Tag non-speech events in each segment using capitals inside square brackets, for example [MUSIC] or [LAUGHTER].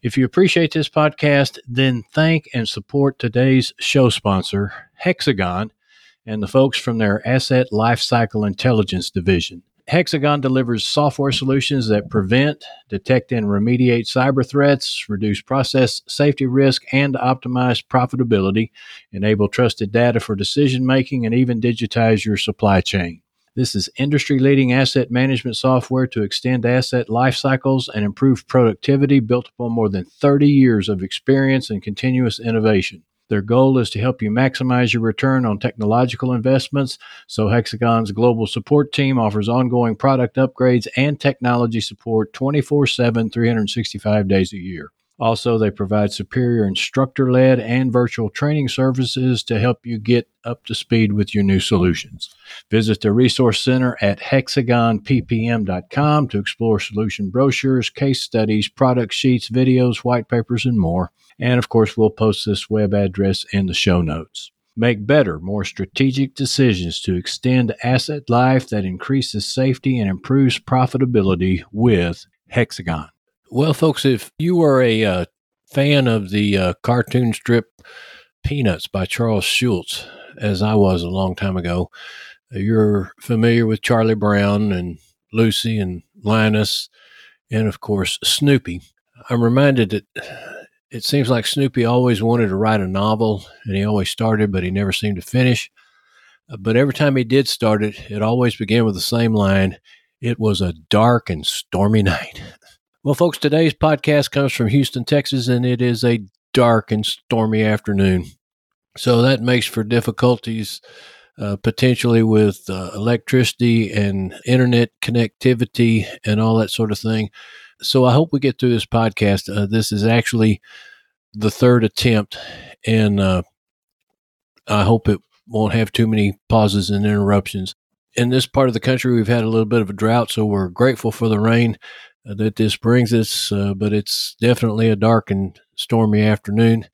If you appreciate this podcast, then thank and support today's show sponsor, Hexagon, and the folks from their Asset Lifecycle Intelligence Division. Hexagon delivers software solutions that prevent, detect, and remediate cyber threats, reduce process safety risk, and optimize profitability, enable trusted data for decision making, and even digitize your supply chain. This is industry leading asset management software to extend asset life cycles and improve productivity built upon more than 30 years of experience and continuous innovation. Their goal is to help you maximize your return on technological investments, so Hexagon's global support team offers ongoing product upgrades and technology support 24 7, 365 days a year. Also, they provide superior instructor led and virtual training services to help you get up to speed with your new solutions. Visit the Resource Center at hexagonppm.com to explore solution brochures, case studies, product sheets, videos, white papers, and more. And of course, we'll post this web address in the show notes. Make better, more strategic decisions to extend asset life that increases safety and improves profitability with Hexagon. Well, folks, if you are a uh, fan of the uh, cartoon strip Peanuts by Charles Schulz, as I was a long time ago, you're familiar with Charlie Brown and Lucy and Linus, and of course, Snoopy. I'm reminded that it seems like Snoopy always wanted to write a novel, and he always started, but he never seemed to finish. But every time he did start it, it always began with the same line It was a dark and stormy [LAUGHS] night. Well, folks, today's podcast comes from Houston, Texas, and it is a dark and stormy afternoon. So that makes for difficulties uh, potentially with uh, electricity and internet connectivity and all that sort of thing. So I hope we get through this podcast. Uh, this is actually the third attempt, and uh, I hope it won't have too many pauses and interruptions. In this part of the country, we've had a little bit of a drought, so we're grateful for the rain that this brings us, uh, but it's definitely a dark and stormy afternoon.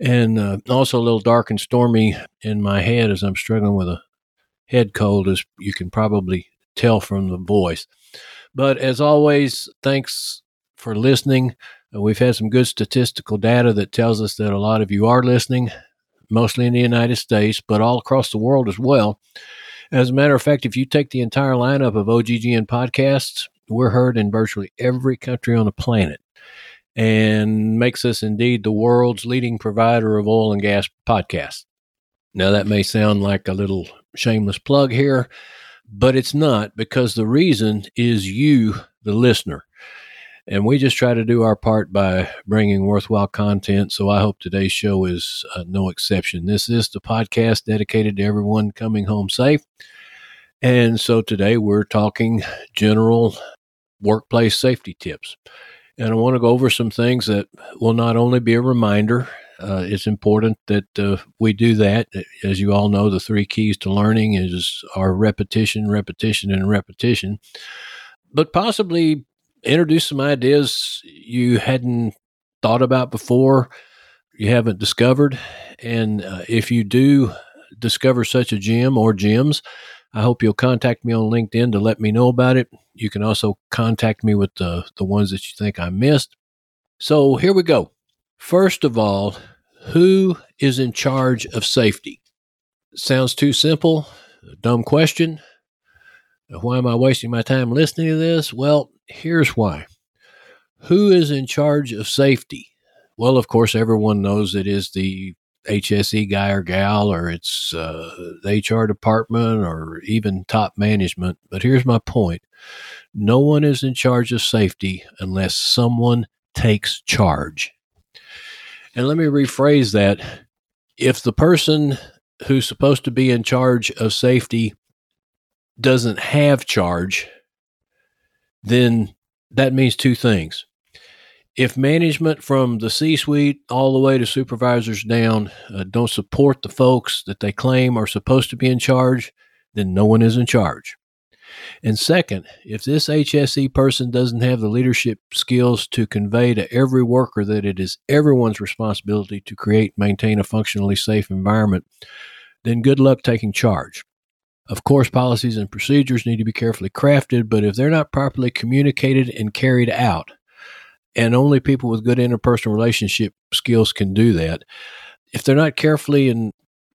And uh, also a little dark and stormy in my head as I'm struggling with a head cold, as you can probably tell from the voice. But as always, thanks for listening. Uh, we've had some good statistical data that tells us that a lot of you are listening, mostly in the United States, but all across the world as well. As a matter of fact, if you take the entire lineup of OGGN podcasts, we're heard in virtually every country on the planet and makes us indeed the world's leading provider of oil and gas podcasts. Now, that may sound like a little shameless plug here, but it's not because the reason is you, the listener. And we just try to do our part by bringing worthwhile content. So I hope today's show is uh, no exception. This is the podcast dedicated to everyone coming home safe. And so today we're talking general workplace safety tips. And I want to go over some things that will not only be a reminder, uh, it's important that uh, we do that. As you all know, the three keys to learning is our repetition, repetition, and repetition. But possibly introduce some ideas you hadn't thought about before, you haven't discovered. And uh, if you do discover such a gem or gems, I hope you'll contact me on LinkedIn to let me know about it. You can also contact me with the, the ones that you think I missed. So here we go. First of all, who is in charge of safety? Sounds too simple. dumb question. Why am I wasting my time listening to this? Well, here's why. Who is in charge of safety? Well, of course, everyone knows it is the HSE guy or gal, or it's uh, the HR department, or even top management. But here's my point no one is in charge of safety unless someone takes charge. And let me rephrase that. If the person who's supposed to be in charge of safety doesn't have charge, then that means two things. If management from the C suite all the way to supervisors down uh, don't support the folks that they claim are supposed to be in charge, then no one is in charge. And second, if this HSE person doesn't have the leadership skills to convey to every worker that it is everyone's responsibility to create, maintain a functionally safe environment, then good luck taking charge. Of course, policies and procedures need to be carefully crafted, but if they're not properly communicated and carried out, and only people with good interpersonal relationship skills can do that. If they're not carefully and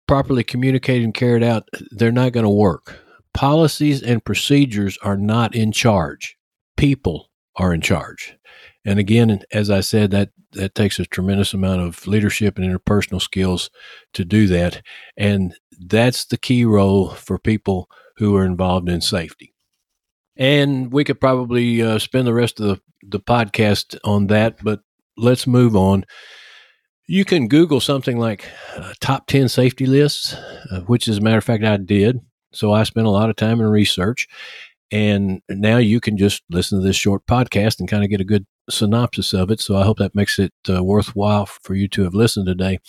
properly communicated and carried out, they're not going to work. Policies and procedures are not in charge. People are in charge. And again, as I said, that that takes a tremendous amount of leadership and interpersonal skills to do that. And that's the key role for people who are involved in safety. And we could probably uh, spend the rest of the, the podcast on that, but let's move on. You can Google something like uh, top 10 safety lists, uh, which, as a matter of fact, I did. So I spent a lot of time in research. And now you can just listen to this short podcast and kind of get a good synopsis of it. So I hope that makes it uh, worthwhile for you to have listened today.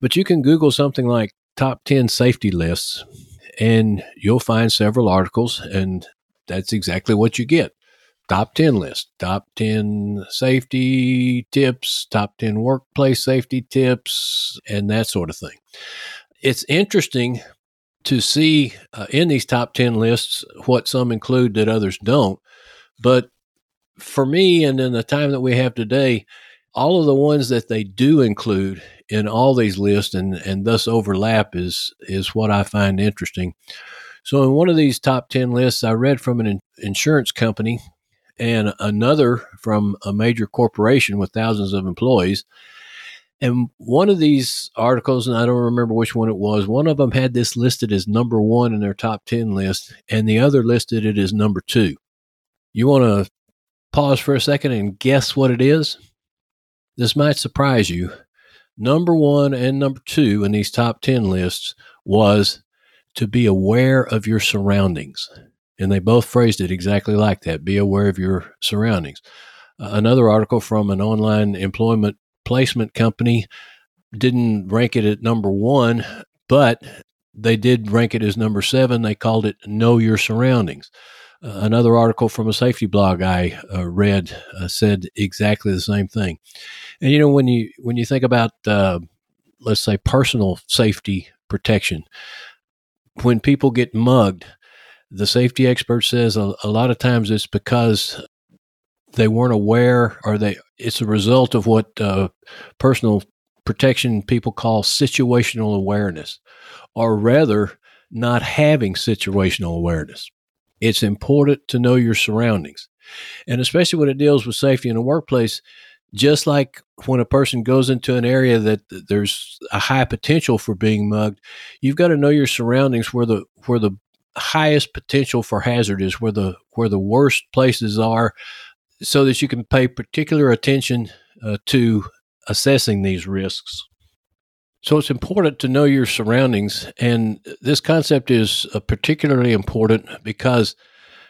But you can Google something like top 10 safety lists, and you'll find several articles. And that's exactly what you get. Top 10 list, top 10 safety tips, top 10 workplace safety tips, and that sort of thing. It's interesting to see uh, in these top 10 lists what some include that others don't. But for me, and in the time that we have today, all of the ones that they do include in all these lists and, and thus overlap is is what I find interesting. So, in one of these top 10 lists, I read from an insurance company and another from a major corporation with thousands of employees. And one of these articles, and I don't remember which one it was, one of them had this listed as number one in their top 10 list, and the other listed it as number two. You want to pause for a second and guess what it is? This might surprise you. Number one and number two in these top 10 lists was to be aware of your surroundings. And they both phrased it exactly like that be aware of your surroundings. Another article from an online employment placement company didn't rank it at number one, but they did rank it as number seven. They called it Know Your Surroundings. Uh, another article from a safety blog I uh, read uh, said exactly the same thing. And you know when you when you think about uh, let's say personal safety protection, when people get mugged, the safety expert says a, a, lot of times it's because they weren't aware or they it's a result of what uh, personal protection people call situational awareness or rather not having situational awareness. It's important to know your surroundings. And especially when it deals with safety in the workplace just like when a person goes into an area that there's a high potential for being mugged, you've got to know your surroundings where the where the highest potential for hazard is, where the where the worst places are, so that you can pay particular attention uh, to assessing these risks. So it's important to know your surroundings, and this concept is uh, particularly important because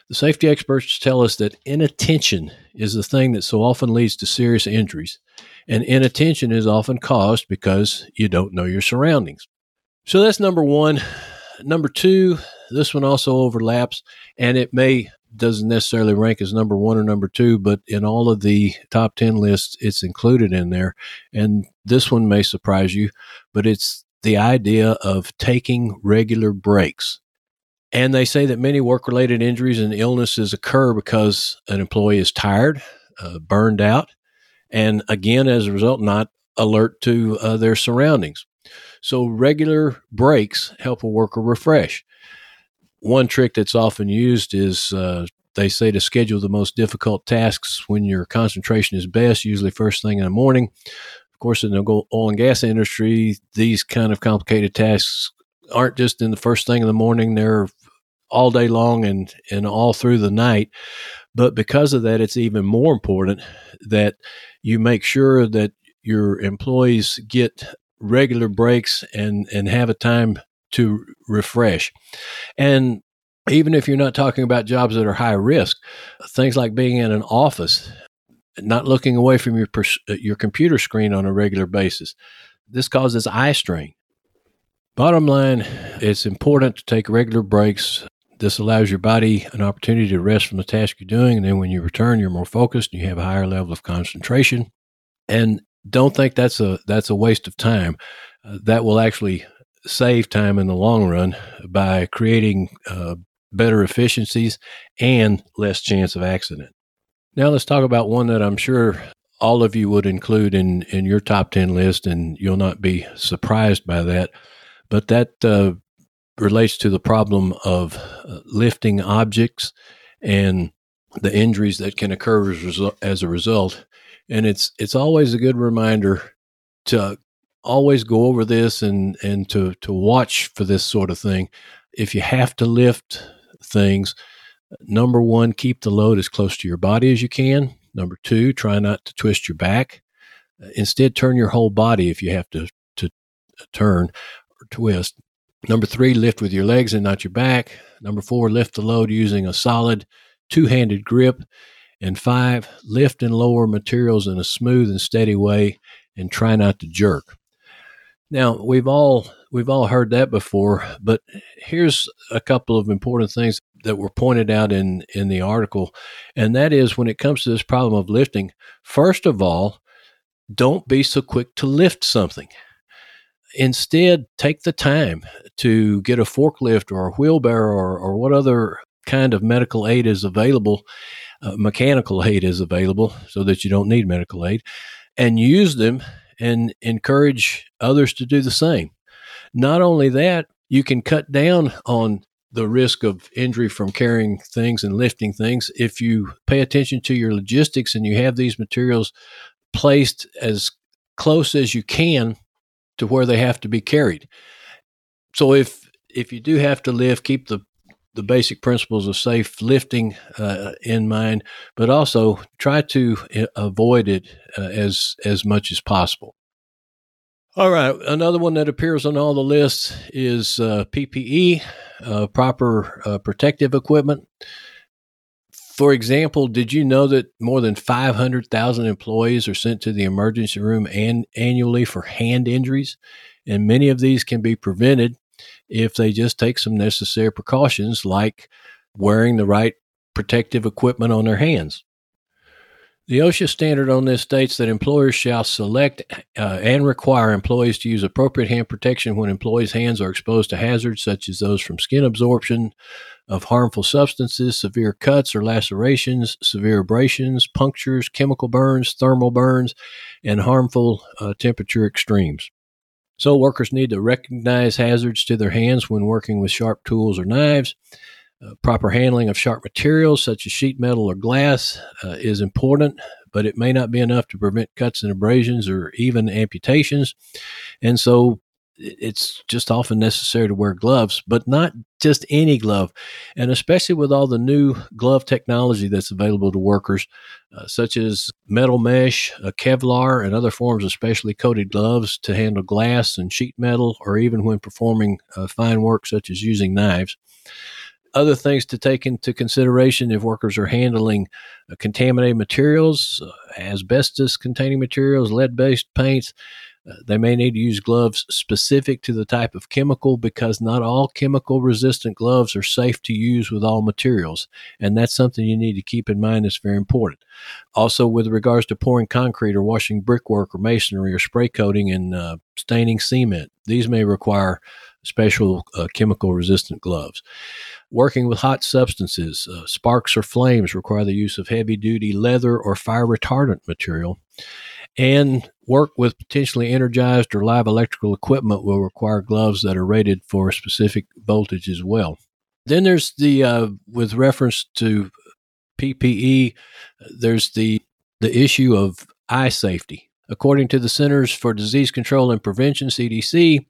the safety experts tell us that inattention is the thing that so often leads to serious injuries. And inattention is often caused because you don't know your surroundings. So that's number one. Number two, this one also overlaps, and it may doesn't necessarily rank as number one or number two, but in all of the top 10 lists, it's included in there. And this one may surprise you, but it's the idea of taking regular breaks. And they say that many work related injuries and illnesses occur because an employee is tired, uh, burned out, and again, as a result, not alert to uh, their surroundings. So, regular breaks help a worker refresh. One trick that's often used is uh, they say to schedule the most difficult tasks when your concentration is best, usually first thing in the morning. Of course, in the oil and gas industry, these kind of complicated tasks aren't just in the first thing in the morning, they're all day long and, and all through the night. But because of that, it's even more important that you make sure that your employees get regular breaks and, and have a time to refresh. And even if you're not talking about jobs that are high risk, things like being in an office not looking away from your pers- uh, your computer screen on a regular basis. This causes eye strain. Bottom line, it's important to take regular breaks. This allows your body an opportunity to rest from the task you're doing, and then when you return, you're more focused and you have a higher level of concentration. And don't think that's a that's a waste of time. Uh, that will actually save time in the long run by creating uh, better efficiencies and less chance of accident. Now let's talk about one that I'm sure all of you would include in in your top 10 list and you'll not be surprised by that but that uh, relates to the problem of uh, lifting objects and the injuries that can occur as, as a result and it's it's always a good reminder to always go over this and and to to watch for this sort of thing. If you have to lift things, number one, keep the load as close to your body as you can. Number two, try not to twist your back. Instead, turn your whole body if you have to to turn or twist. Number three, lift with your legs and not your back. Number four, lift the load using a solid two handed grip. And five, lift and lower materials in a smooth and steady way and try not to jerk. Now, we've all we've all heard that before, but here's a couple of important things that were pointed out in in the article, and that is when it comes to this problem of lifting, first of all, don't be so quick to lift something. Instead, take the time to get a forklift or a wheelbarrow or, or what other kind of medical aid is available, uh, mechanical aid is available, so that you don't need medical aid, and use them and encourage others to do the same. Not only that, you can cut down on the risk of injury from carrying things and lifting things if you pay attention to your logistics and you have these materials placed as close as you can to where they have to be carried. So if if you do have to lift, keep the the basic principles of safe lifting uh, in mind, but also try to uh, avoid it uh, as as much as possible. All right, another one that appears on all the lists is uh, PPE, uh, proper uh, protective equipment. For example, did you know that more than 500,000 employees are sent to the emergency room and annually for hand injuries? And many of these can be prevented if they just take some necessary precautions like wearing the right protective equipment on their hands. The OSHA standard on this states that employers shall select uh, and require employees to use appropriate hand protection when employees' hands are exposed to hazards such as those from skin absorption of harmful substances, severe cuts or lacerations, severe abrasions, punctures, chemical burns, thermal burns, and harmful uh, temperature extremes. So, workers need to recognize hazards to their hands when working with sharp tools or knives. Uh, proper handling of sharp materials such as sheet metal or glass uh, is important, but it may not be enough to prevent cuts and abrasions or even amputations. And so, it's just often necessary to wear gloves, but not just any glove. And especially with all the new glove technology that's available to workers, uh, such as metal mesh, uh, Kevlar, and other forms of specially coated gloves to handle glass and sheet metal, or even when performing uh, fine work such as using knives. Other things to take into consideration if workers are handling uh, contaminated materials, uh, asbestos containing materials, lead based paints, they may need to use gloves specific to the type of chemical because not all chemical resistant gloves are safe to use with all materials. And that's something you need to keep in mind that's very important. Also, with regards to pouring concrete or washing brickwork or masonry or spray coating and uh, staining cement, these may require special uh, chemical resistant gloves. Working with hot substances, uh, sparks or flames require the use of heavy duty leather or fire retardant material and work with potentially energized or live electrical equipment will require gloves that are rated for a specific voltage as well. Then there's the uh, with reference to PPE, there's the the issue of eye safety. According to the Centers for Disease Control and Prevention (CDC),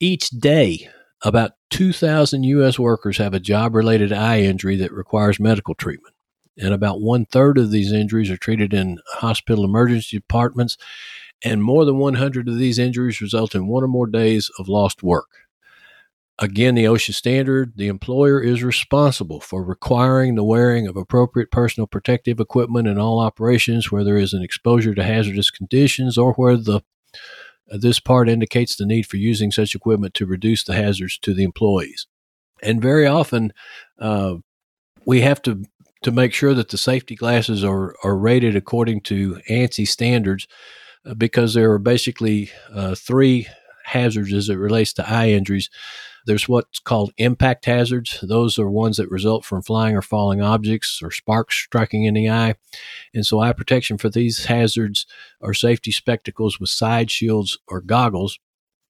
each day about 2,000 U.S. workers have a job related eye injury that requires medical treatment and about one third of these injuries are treated in hospital emergency departments, and more than 100 of these injuries result in one or more days of lost work. Again, the OSHA standard the employer is responsible for requiring the wearing of appropriate personal protective equipment in all operations where there is an exposure to hazardous conditions or where the this part indicates the need for using such equipment to reduce the hazards to the employees. And very often, uh, we have to to make sure that the safety glasses are are rated according to ANSI standards, uh, because there are basically uh, three hazards as it relates to eye injuries. There's what's called impact hazards. Those are ones that result from flying or falling objects or sparks striking in the eye. And so, eye protection for these hazards are safety spectacles with side shields or goggles.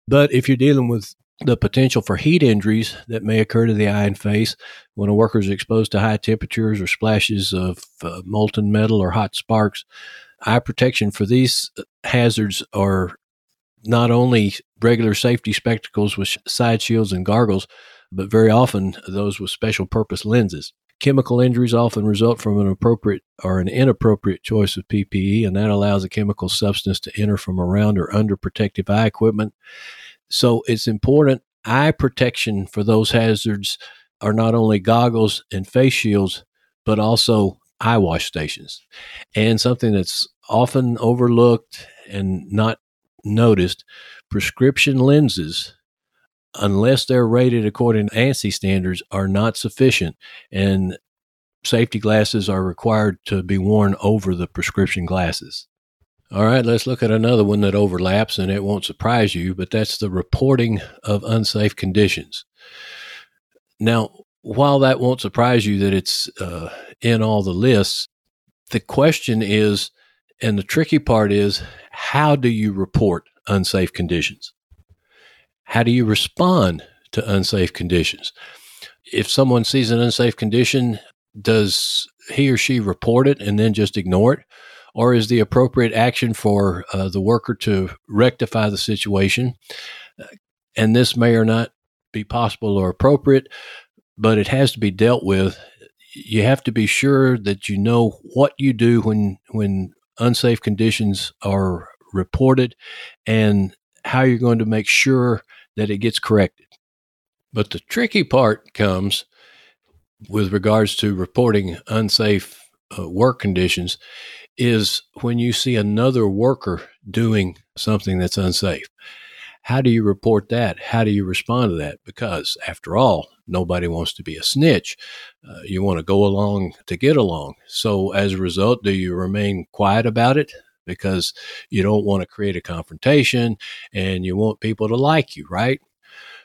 But if you're dealing with the potential for heat injuries that may occur to the eye and face when a worker is exposed to high temperatures or splashes of uh, molten metal or hot sparks, eye protection for these hazards are not only regular safety spectacles with side shields and goggles, but very often those with special purpose lenses. Chemical injuries often result from an appropriate or an inappropriate choice of PPE, and that allows a chemical substance to enter from around or under protective eye equipment. So it's important eye protection for those hazards are not only goggles and face shields, but also eye wash stations. And something that's often overlooked and not noticed prescription lenses, unless they're rated according to ANSI standards, are not sufficient. And safety glasses are required to be worn over the prescription glasses. All right, let's look at another one that overlaps, and it won't surprise you, but that's the reporting of unsafe conditions. Now, while that won't surprise you that it's uh, in all the lists, the question is, and the tricky part is, how do you report unsafe conditions? How do you respond to unsafe conditions? If someone sees an unsafe condition, does he or she report it and then just ignore it? Or is the appropriate action for uh, the worker to rectify the situation? And this may or not be possible or appropriate, but it has to be dealt with. You have to be sure that you know what you do when when unsafe conditions are reported and how you're going to make sure that it gets corrected. But the tricky part comes with regards to reporting unsafe uh, work conditions is when you see another worker doing something that's unsafe. How do you report that? How do you respond to that? Because after all, nobody wants to be a snitch. Uh, you want to go along to get along. So as a result, do you remain quiet about it? Because you don't want to create a confrontation and you want people to like you, right?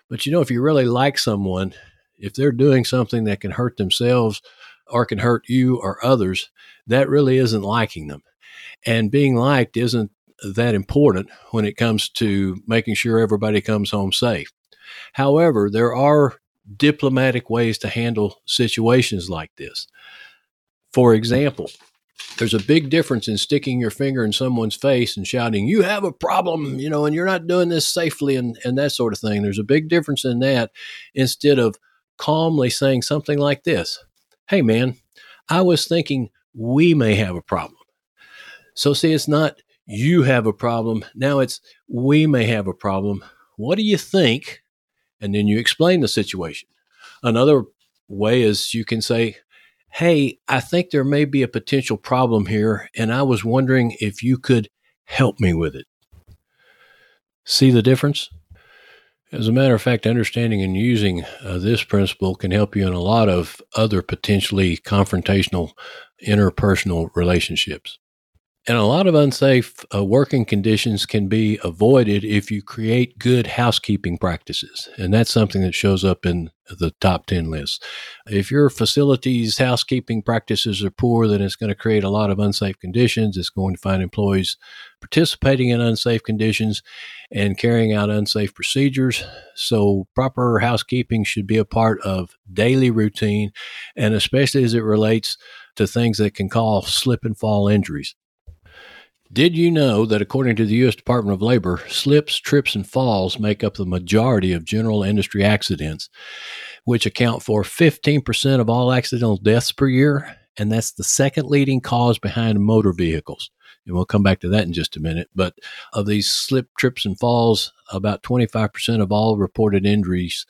But you know, if you really like someone, if they're doing something that can hurt themselves or can hurt you or others, that really isn't liking them. And being liked isn't that important when it comes to making sure everybody comes home safe. However, there are diplomatic ways to handle situations like this. For example, there's a big difference in sticking your finger in someone's face and shouting, You have a problem, you know, and you're not doing this safely and, and that sort of thing. There's a big difference in that instead of calmly saying something like this Hey, man, I was thinking we may have a problem. So, see, it's not you have a problem. Now it's we may have a problem. What do you think? And then you explain the situation. Another way is you can say, Hey, I think there may be a potential problem here, and I was wondering if you could help me with it. See the difference? As a matter of fact, understanding and using uh, this principle can help you in a lot of other potentially confrontational interpersonal relationships. And a lot of unsafe uh, working conditions can be avoided if you create good housekeeping practices. And that's something that shows up in the top 10 list. If your facility's housekeeping practices are poor, then it's going to create a lot of unsafe conditions. It's going to find employees participating in unsafe conditions and carrying out unsafe procedures. So, proper housekeeping should be a part of daily routine, and especially as it relates to things that can cause slip and fall injuries. Did you know that according to the U.S. Department of Labor, slips, trips, and falls make up the majority of general industry accidents, which account for 15% of all accidental deaths per year? And that's the second leading cause behind motor vehicles. And we'll come back to that in just a minute. But of these slip, trips, and falls, about 25% of all reported injuries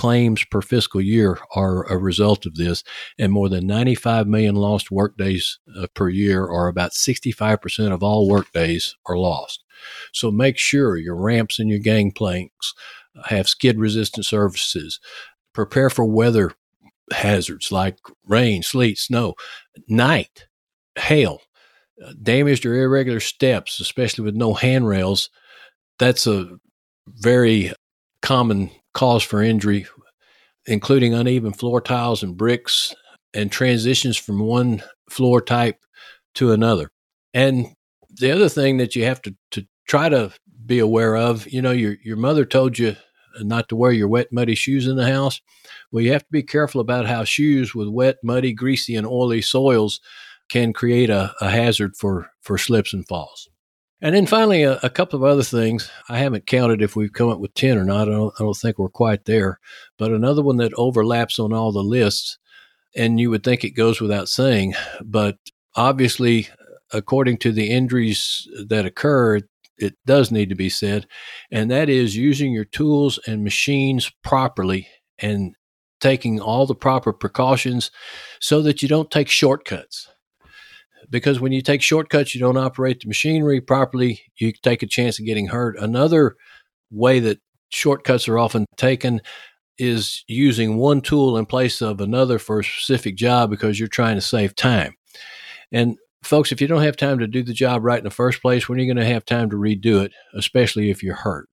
claims per fiscal year are a result of this, and more than 95 million lost workdays uh, per year, or about 65% of all workdays, are lost. So make sure your ramps and your gangplanks have skid resistant surfaces. Prepare for weather hazards like rain, sleet, snow, night, hail, uh, damaged or irregular steps, especially with no handrails. That's a very common cause for injury, including uneven floor tiles and bricks and transitions from one floor type to another. And the other thing that you have to, to try to be aware of, you know, your, your mother told you not to wear your wet, muddy shoes in the house. Well, you have to be careful about how shoes with wet, muddy, greasy, and oily soils can create a, a hazard for, for slips and falls. And then finally, a, a, couple of other things. I haven't counted if we've come up with 10 or not. I don't, I don't think we're quite there. But another one that overlaps on all the lists, and you would think it goes without saying, but obviously, according to the injuries that occur, it does need to be said, and that is using your tools and machines properly and taking all the proper precautions so that you don't take shortcuts. Because when you take shortcuts, you don't operate the machinery properly, you take a chance of getting hurt. Another way that shortcuts are often taken is using one tool in place of another for a specific job because you're trying to save time. And folks, if you don't have time to do the job right in the first place, when are you going to have time to redo it, especially if you're hurt?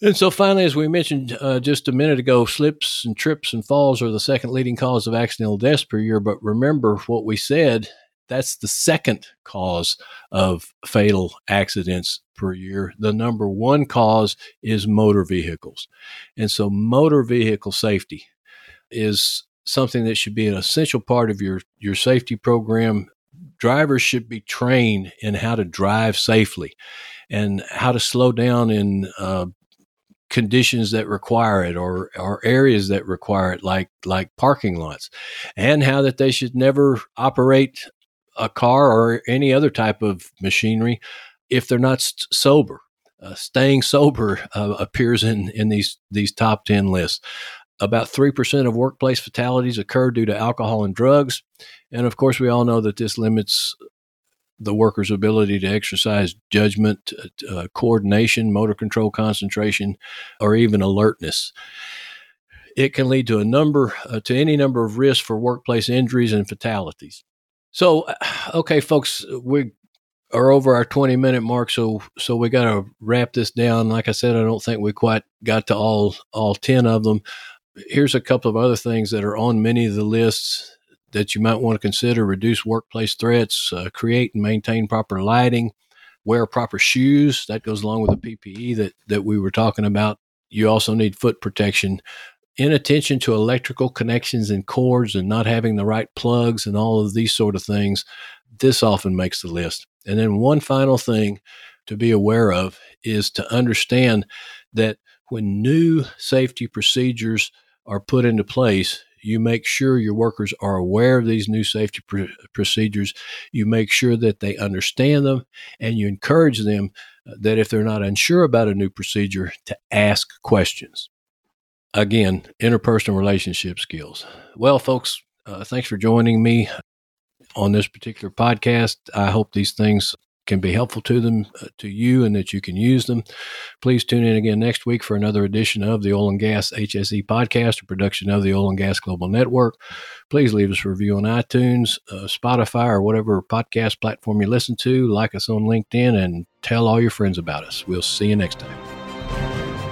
And so, finally, as we mentioned uh, just a minute ago, slips and trips and falls are the second leading cause of accidental deaths per year. But remember what we said that's the second cause of fatal accidents per year. The number one cause is motor vehicles. And so, motor vehicle safety is something that should be an essential part of your, your safety program drivers should be trained in how to drive safely and how to slow down in uh, conditions that require it or, or areas that require it like like parking lots and how that they should never operate a car or any other type of machinery if they're not sober uh, staying sober uh, appears in in these these top 10 lists about 3% of workplace fatalities occur due to alcohol and drugs. And of course, we all know that this limits the worker's ability to exercise judgment, uh, coordination, motor control, concentration, or even alertness. It can lead to a number, uh, to any number of risks for workplace injuries and fatalities. So, [SIGHS] okay, folks, we are over our 20 minute mark. So, so we got to wrap this down. Like I said, I don't think we quite got to all, all 10 of them here's a couple of other things that are on many of the lists that you might want to consider reduce workplace threats, uh, create and maintain proper lighting, wear proper shoes. That goes along with the PPE that, that we were talking about. You also need foot protection. Inattention to electrical connections and cords and not having the right plugs and all of these sort of things, this often makes the list. And then one final thing to be aware of is to understand that when new safety procedures are put into place, you make sure your workers are aware of these new safety pr- procedures. You make sure that they understand them, and you encourage them uh, that if they're not unsure about a new procedure, to ask questions. Again, interpersonal relationship skills. Well, folks, uh, thanks for joining me on this particular podcast. I hope these things can be helpful to them, uh, to you, and that you can use them. Please tune in again next week for another edition of the Oil and Gas HSE podcast, a production of the Oil and Gas Global Network. Please leave us a review on iTunes, uh, Spotify, or whatever podcast platform you listen to. Like us on LinkedIn and tell all your friends about us. We'll see you next time.